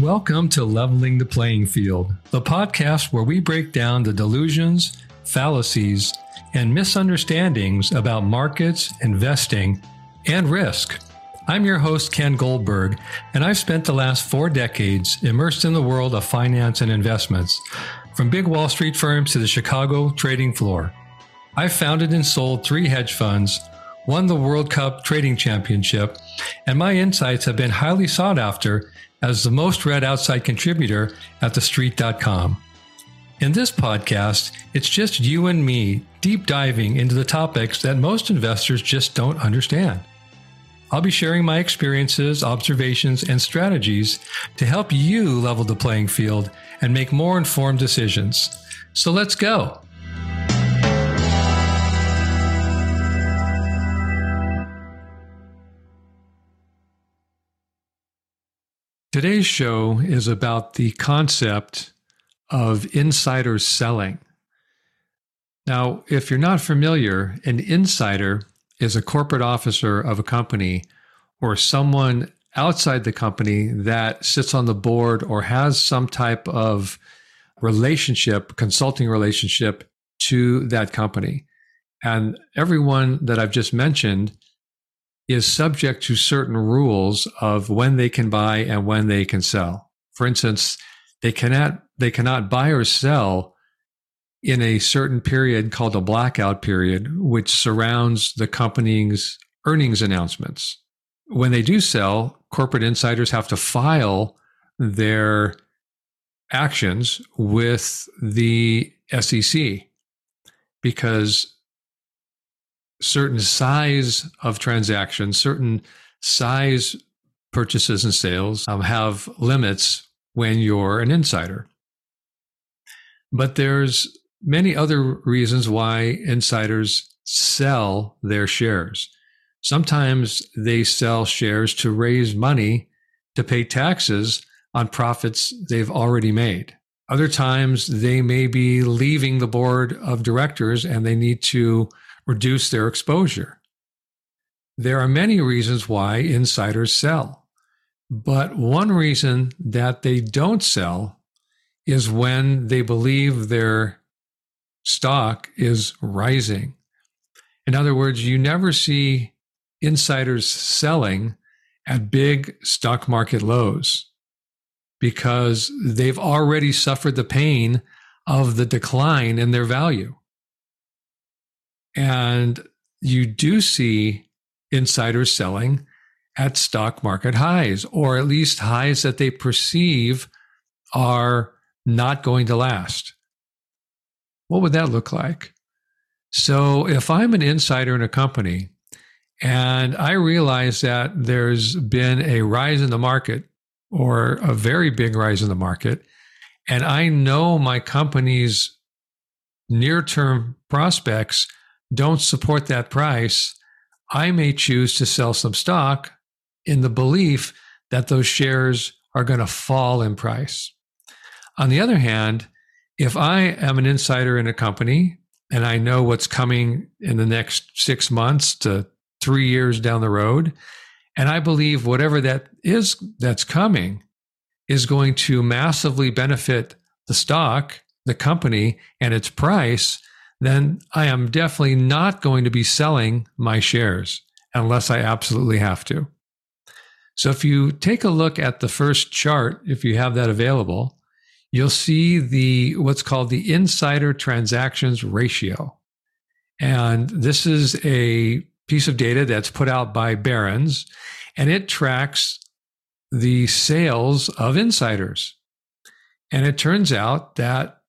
Welcome to Leveling the Playing Field, the podcast where we break down the delusions, fallacies, and misunderstandings about markets, investing, and risk. I'm your host, Ken Goldberg, and I've spent the last four decades immersed in the world of finance and investments, from big Wall Street firms to the Chicago trading floor. I've founded and sold three hedge funds, won the World Cup Trading Championship, and my insights have been highly sought after as the most read outside contributor at TheStreet.com. In this podcast, it's just you and me deep diving into the topics that most investors just don't understand. I'll be sharing my experiences, observations, and strategies to help you level the playing field and make more informed decisions. So let's go. Today's show is about the concept of insider selling. Now, if you're not familiar, an insider is a corporate officer of a company or someone outside the company that sits on the board or has some type of relationship, consulting relationship to that company. And everyone that I've just mentioned is subject to certain rules of when they can buy and when they can sell. For instance, they cannot they cannot buy or sell in a certain period called a blackout period, which surrounds the company's earnings announcements. When they do sell, corporate insiders have to file their actions with the SEC because certain size of transactions, certain size purchases and sales um, have limits when you're an insider. But there's many other reasons why insiders sell their shares. Sometimes they sell shares to raise money to pay taxes on profits they've already made. Other times they may be leaving the board of directors and they need to reduce their exposure. There are many reasons why insiders sell, but one reason that they don't sell is when they believe their stock is rising. In other words, you never see insiders selling at big stock market lows because they've already suffered the pain of the decline in their value. And you do see insiders selling at stock market highs, or at least highs that they perceive are not going to last. What would that look like? So, if I'm an insider in a company and I realize that there's been a rise in the market or a very big rise in the market, and I know my company's near term prospects don't support that price, I may choose to sell some stock in the belief that those shares are going to fall in price. On the other hand, if I am an insider in a company and I know what's coming in the next six months to three years down the road, and I believe whatever that is that's coming is going to massively benefit the stock, the company, and its price, then I am definitely not going to be selling my shares unless I absolutely have to. So if you take a look at the first chart, if you have that available, you'll see the what's called the insider transactions ratio. And this is a piece of data that's put out by Barron's and it tracks the sales of insiders. And it turns out that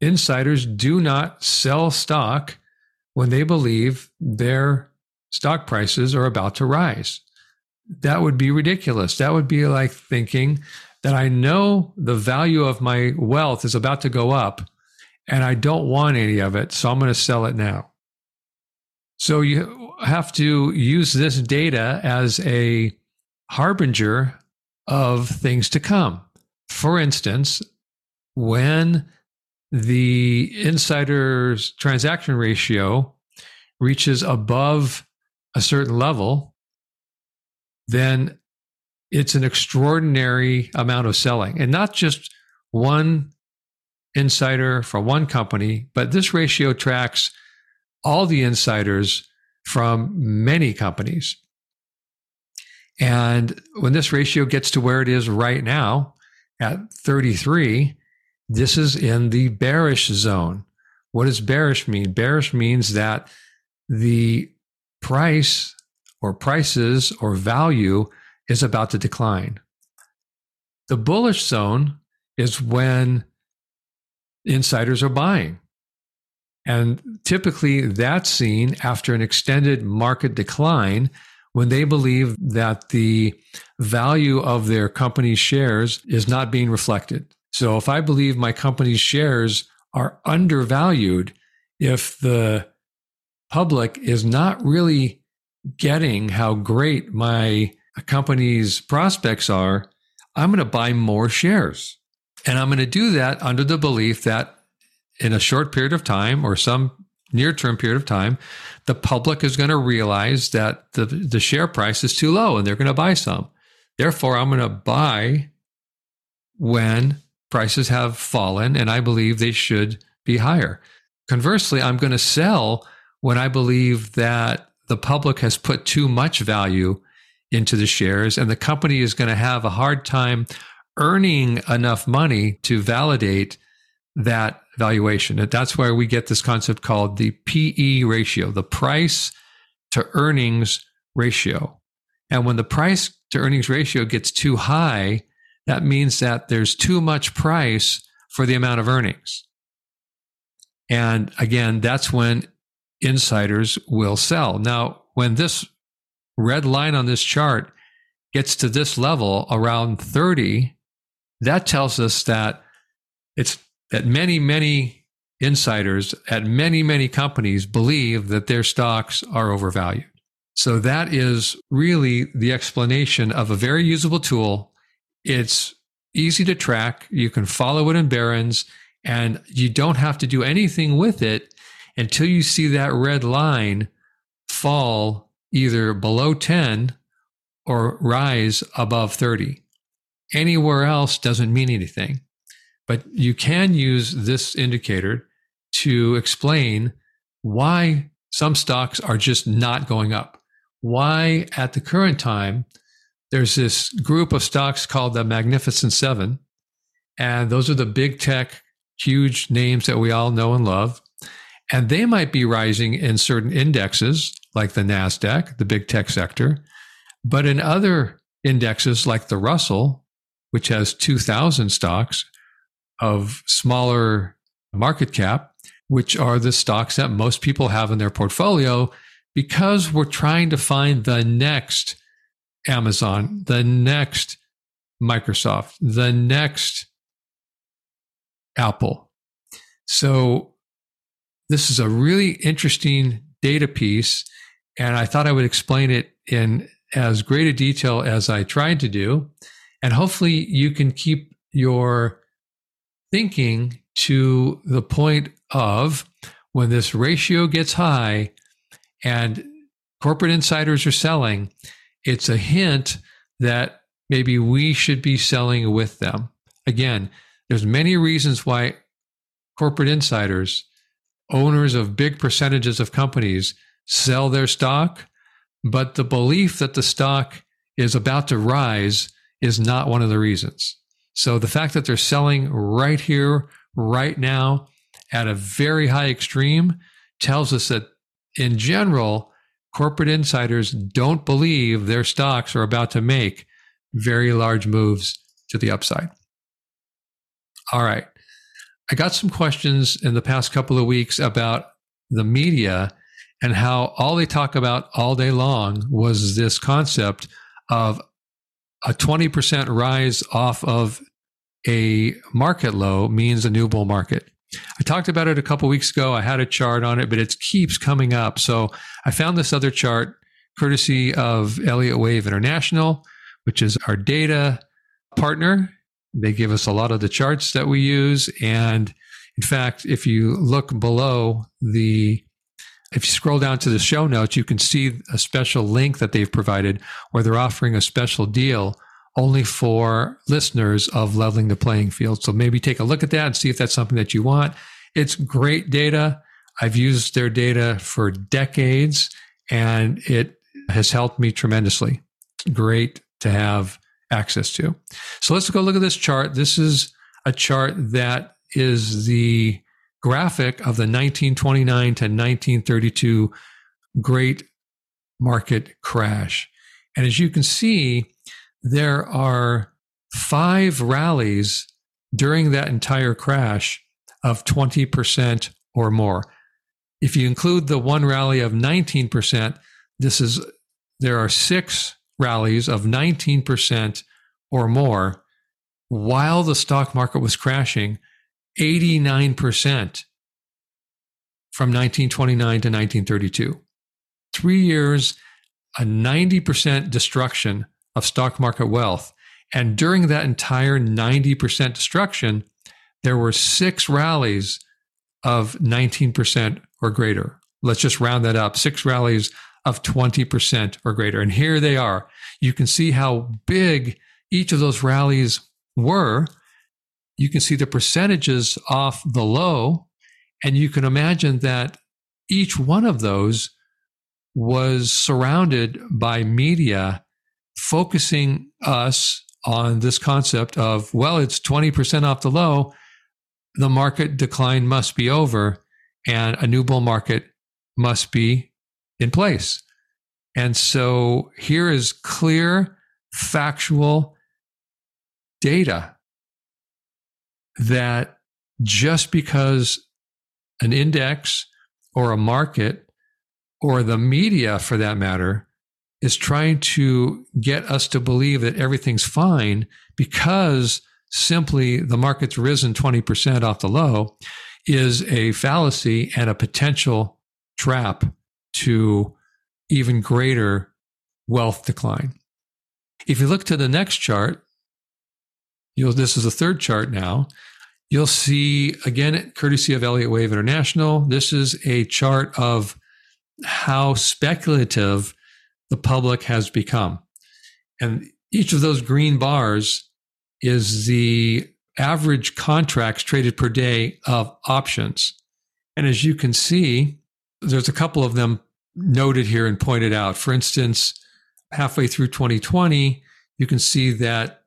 insiders do not sell stock when they believe their stock prices are about to rise. That would be ridiculous. That would be like thinking that I know the value of my wealth is about to go up and I don't want any of it, so I'm going to sell it now. So you have to use this data as a harbinger of things to come. For instance, when the insider's transaction ratio reaches above a certain level, then it's an extraordinary amount of selling and not just one insider for one company, but this ratio tracks all the insiders from many companies. And when this ratio gets to where it is right now at 33, this is in the bearish zone. What does bearish mean? Bearish means that the price or prices or value is about to decline. The bullish zone is when insiders are buying. And typically that's seen after an extended market decline when they believe that the value of their company's shares is not being reflected. So if I believe my company's shares are undervalued, if the public is not really getting how great my company's prospects are, I'm going to buy more shares. And I'm going to do that under the belief that in a short period of time or some near term period of time, the public is going to realize that the, the share price is too low and they're going to buy some. Therefore, I'm going to buy when prices have fallen and I believe they should be higher. Conversely, I'm going to sell when I believe that the public has put too much value into the shares and the company is going to have a hard time earning enough money to validate that valuation. And that's where we get this concept called the PE ratio, the price to earnings ratio. And when the price to earnings ratio gets too high, that means that there's too much price for the amount of earnings. And again, that's when insiders will sell. Now, when this red line on this chart gets to this level around 30, that tells us that it's that many, many insiders at many, many companies believe that their stocks are overvalued. So that is really the explanation of a very usable tool. It's easy to track. You can follow it in Barron's and you don't have to do anything with it until you see that red line fall either below 10 or rise above 30. Anywhere else doesn't mean anything. But you can use this indicator to explain why some stocks are just not going up. Why, at the current time, there's this group of stocks called the Magnificent Seven. And those are the big tech, huge names that we all know and love. And they might be rising in certain indexes like the NASDAQ, the big tech sector. But in other indexes like the Russell, which has 2,000 stocks of smaller market cap, which are the stocks that most people have in their portfolio, because we're trying to find the next Amazon, the next Microsoft, the next Apple. So, this is a really interesting data piece. And I thought I would explain it in as great a detail as I tried to do. And hopefully, you can keep your thinking to the point of when this ratio gets high and corporate insiders are selling, it's a hint that maybe we should be selling with them. Again, there's many reasons why corporate insiders, owners of big percentages of companies, sell their stock, but the belief that the stock is about to rise is not one of the reasons. So the fact that they're selling right here, right now, at a very high extreme tells us that in general, corporate insiders don't believe their stocks are about to make very large moves to the upside. All right. I got some questions in the past couple of weeks about the media and how all they talk about all day long was this concept of a 20% rise off of a market low means a new bull market. I talked about it a couple weeks ago. I had a chart on it, but it keeps coming up. So I found this other chart courtesy of Elliott Wave International, which is our data partner. They give us a lot of the charts that we use. And in fact, if you look below the if you scroll down to the show notes, you can see a special link that they've provided where they're offering a special deal only for listeners of leveling the playing field. So maybe take a look at that and see if that's something that you want. It's great data. I've used their data for decades and it has helped me tremendously. Great to have access to. So let's go look at this chart. This is a chart that is the graphic of the 1929 to 1932 great market crash. And as you can see, there are five rallies during that entire crash of 20% or more. If you include the one rally of 19%, this is there are six rallies of 19% or more while the stock market was crashing 89% from 1929 to 1932. 3 years a 90% destruction of stock market wealth. And during that entire 90% destruction, there were six rallies of 19% or greater. Let's just round that up six rallies of 20% or greater. And here they are. You can see how big each of those rallies were. You can see the percentages off the low. And you can imagine that each one of those was surrounded by media focusing us on this concept of, well, it's 20% off the low. The market decline must be over and a new bull market must be in place. And so here is clear, factual data that just because an index or a market or the media for that matter is trying to get us to believe that everything's fine because simply the market's risen 20% off the low is a fallacy and a potential trap to even greater wealth decline. If you look to the next chart, you'll, this is the third chart now. You'll see again, courtesy of Elliott Wave International, this is a chart of how speculative the public has become. And each of those green bars is the average contracts traded per day of options. And as you can see, there's a couple of them noted here and pointed out. For instance, halfway through 2020, you can see that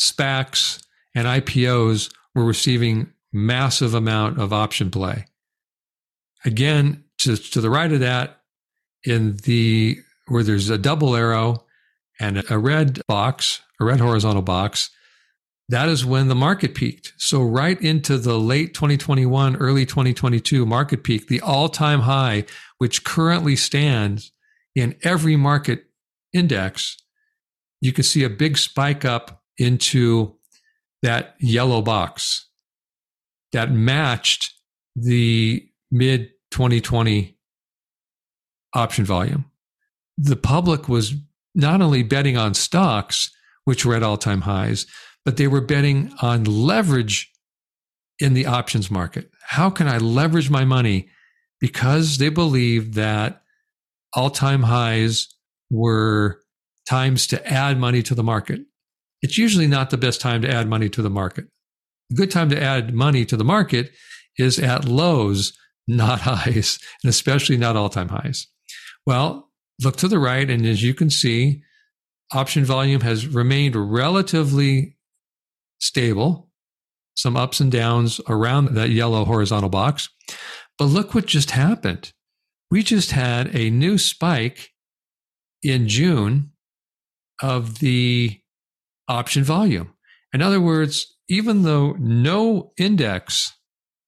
SPACs and IPOs were receiving massive amount of option play. Again, to, to the right of that, in the where there's a double arrow and a red box, a red horizontal box, that is when the market peaked. So right into the late 2021, early 2022 market peak, the all-time high, which currently stands in every market index, you can see a big spike up into that yellow box that matched the mid 2020 option volume the public was not only betting on stocks, which were at all time highs, but they were betting on leverage in the options market. How can I leverage my money? Because they believed that all time highs were times to add money to the market. It's usually not the best time to add money to the market. A good time to add money to the market is at lows, not highs, and especially not all time highs. Well, look to the right, and as you can see, option volume has remained relatively stable, some ups and downs around that yellow horizontal box. But look what just happened. We just had a new spike in June of the option volume. In other words, even though no index,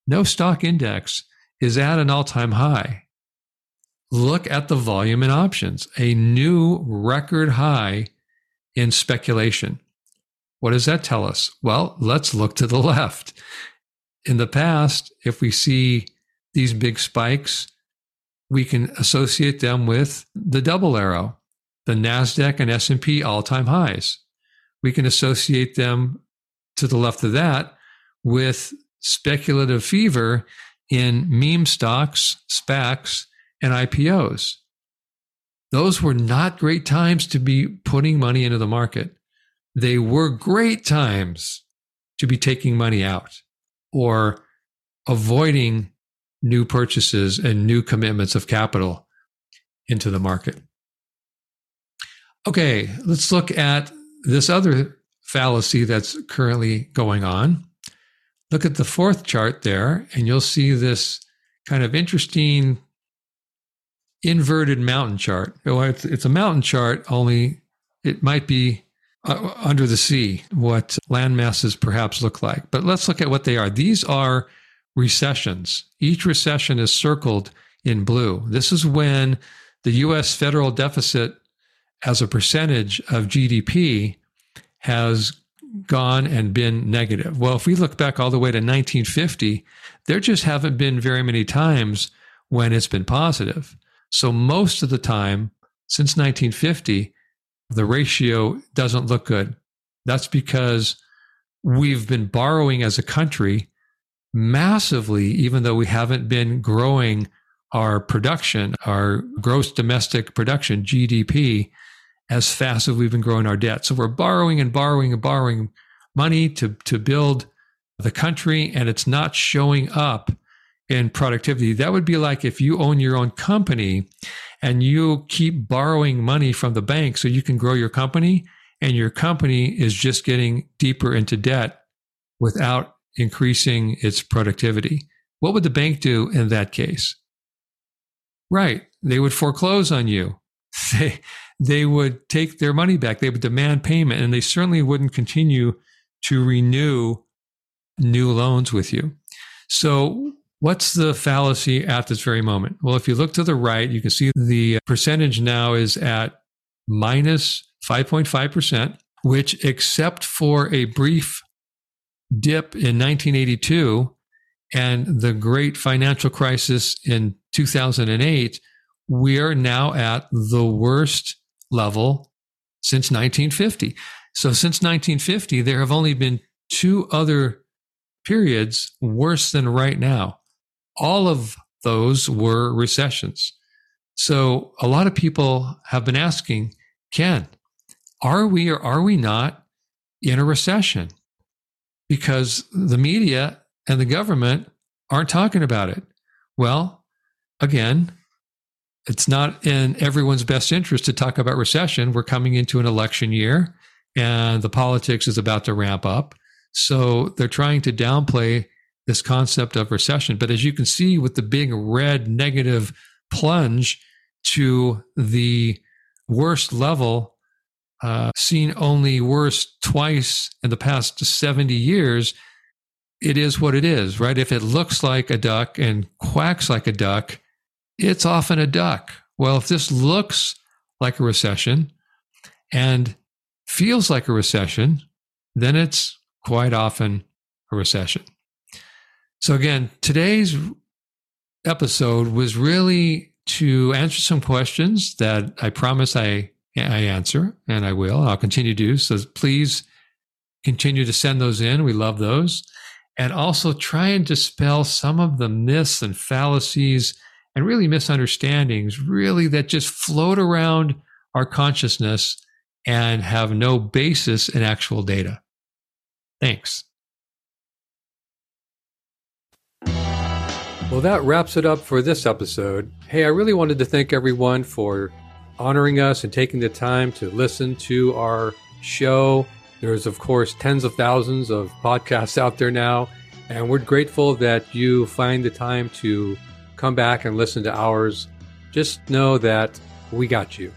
no stock index is at an all time high, look at the volume in options, a new record high in speculation. What does that tell us? Well, let's look to the left. In the past, if we see these big spikes, we can associate them with the double arrow, the Nasdaq and S&P all-time highs. We can associate them to the left of that with speculative fever in meme stocks, SPACs, and IPOs. Those were not great times to be putting money into the market. they were great times to be taking money out or avoiding new purchases and new commitments of capital into the market. Okay, let's look at this other fallacy that's currently going on. Look at the fourth chart there, and you'll see this kind of interesting inverted mountain chart. It's, a mountain chart, only it might be uh, under the sea, what land masses perhaps look like. But let's look at what they are. These are recessions. Each recession is circled in blue. This is when the US federal deficit as a percentage of GDP has gone and been negative. Well, if we look back all the way to 1950, there just haven't been very many times when it's been positive. So most of the time since 1950, the ratio doesn't look good. That's because we've been borrowing as a country massively, even though we haven't been growing our production, our gross domestic production, GDP, as fast as we've been growing our debt. So we're borrowing and borrowing and borrowing money to, to build the country, and it's not showing up in productivity. That would be like if you own your own company and you keep borrowing money from the bank so you can grow your company, and your company is just getting deeper into debt without increasing its productivity. What would the bank do in that case? Right. They would foreclose on you. They, they would take their money back. They would demand payment, and they certainly wouldn't continue to renew new loans with you. So, what's the fallacy at this very moment? Well, if you look to the right, you can see the percentage now is at minus 5.5%, which, except for a brief dip in 1982 and the great financial crisis in 2008, we are now at the worst level since 1950. So since 1950, there have only been two other periods worse than right now. All of those were recessions. So a lot of people have been asking, Ken, are we or are we not in a recession? Because the media and the government aren't talking about it. Well, again, it's not in everyone's best interest to talk about recession. We're coming into an election year and the politics is about to ramp up. So they're trying to downplay this concept of recession. But as you can see with the big red negative plunge to the worst level, uh, seen only worse twice in the past 70 years, it is what it is, right? If it looks like a duck and quacks like a duck, it's often a duck. Well, if this looks like a recession and feels like a recession, then it's quite often a recession. So, again, today's episode was really to answer some questions that I promise I, I answer, and I will, I'll continue to do. So, please continue to send those in. We love those. And also try and dispel some of the myths and fallacies and really misunderstandings, really that just float around our consciousness and have no basis in actual data. Thanks. Well, that wraps it up for this episode. Hey, I really wanted to thank everyone for honoring us and taking the time to listen to our show. There's, of course, tens of thousands of podcasts out there now, and we're grateful that you find the time to come back and listen to ours. Just know that we got you.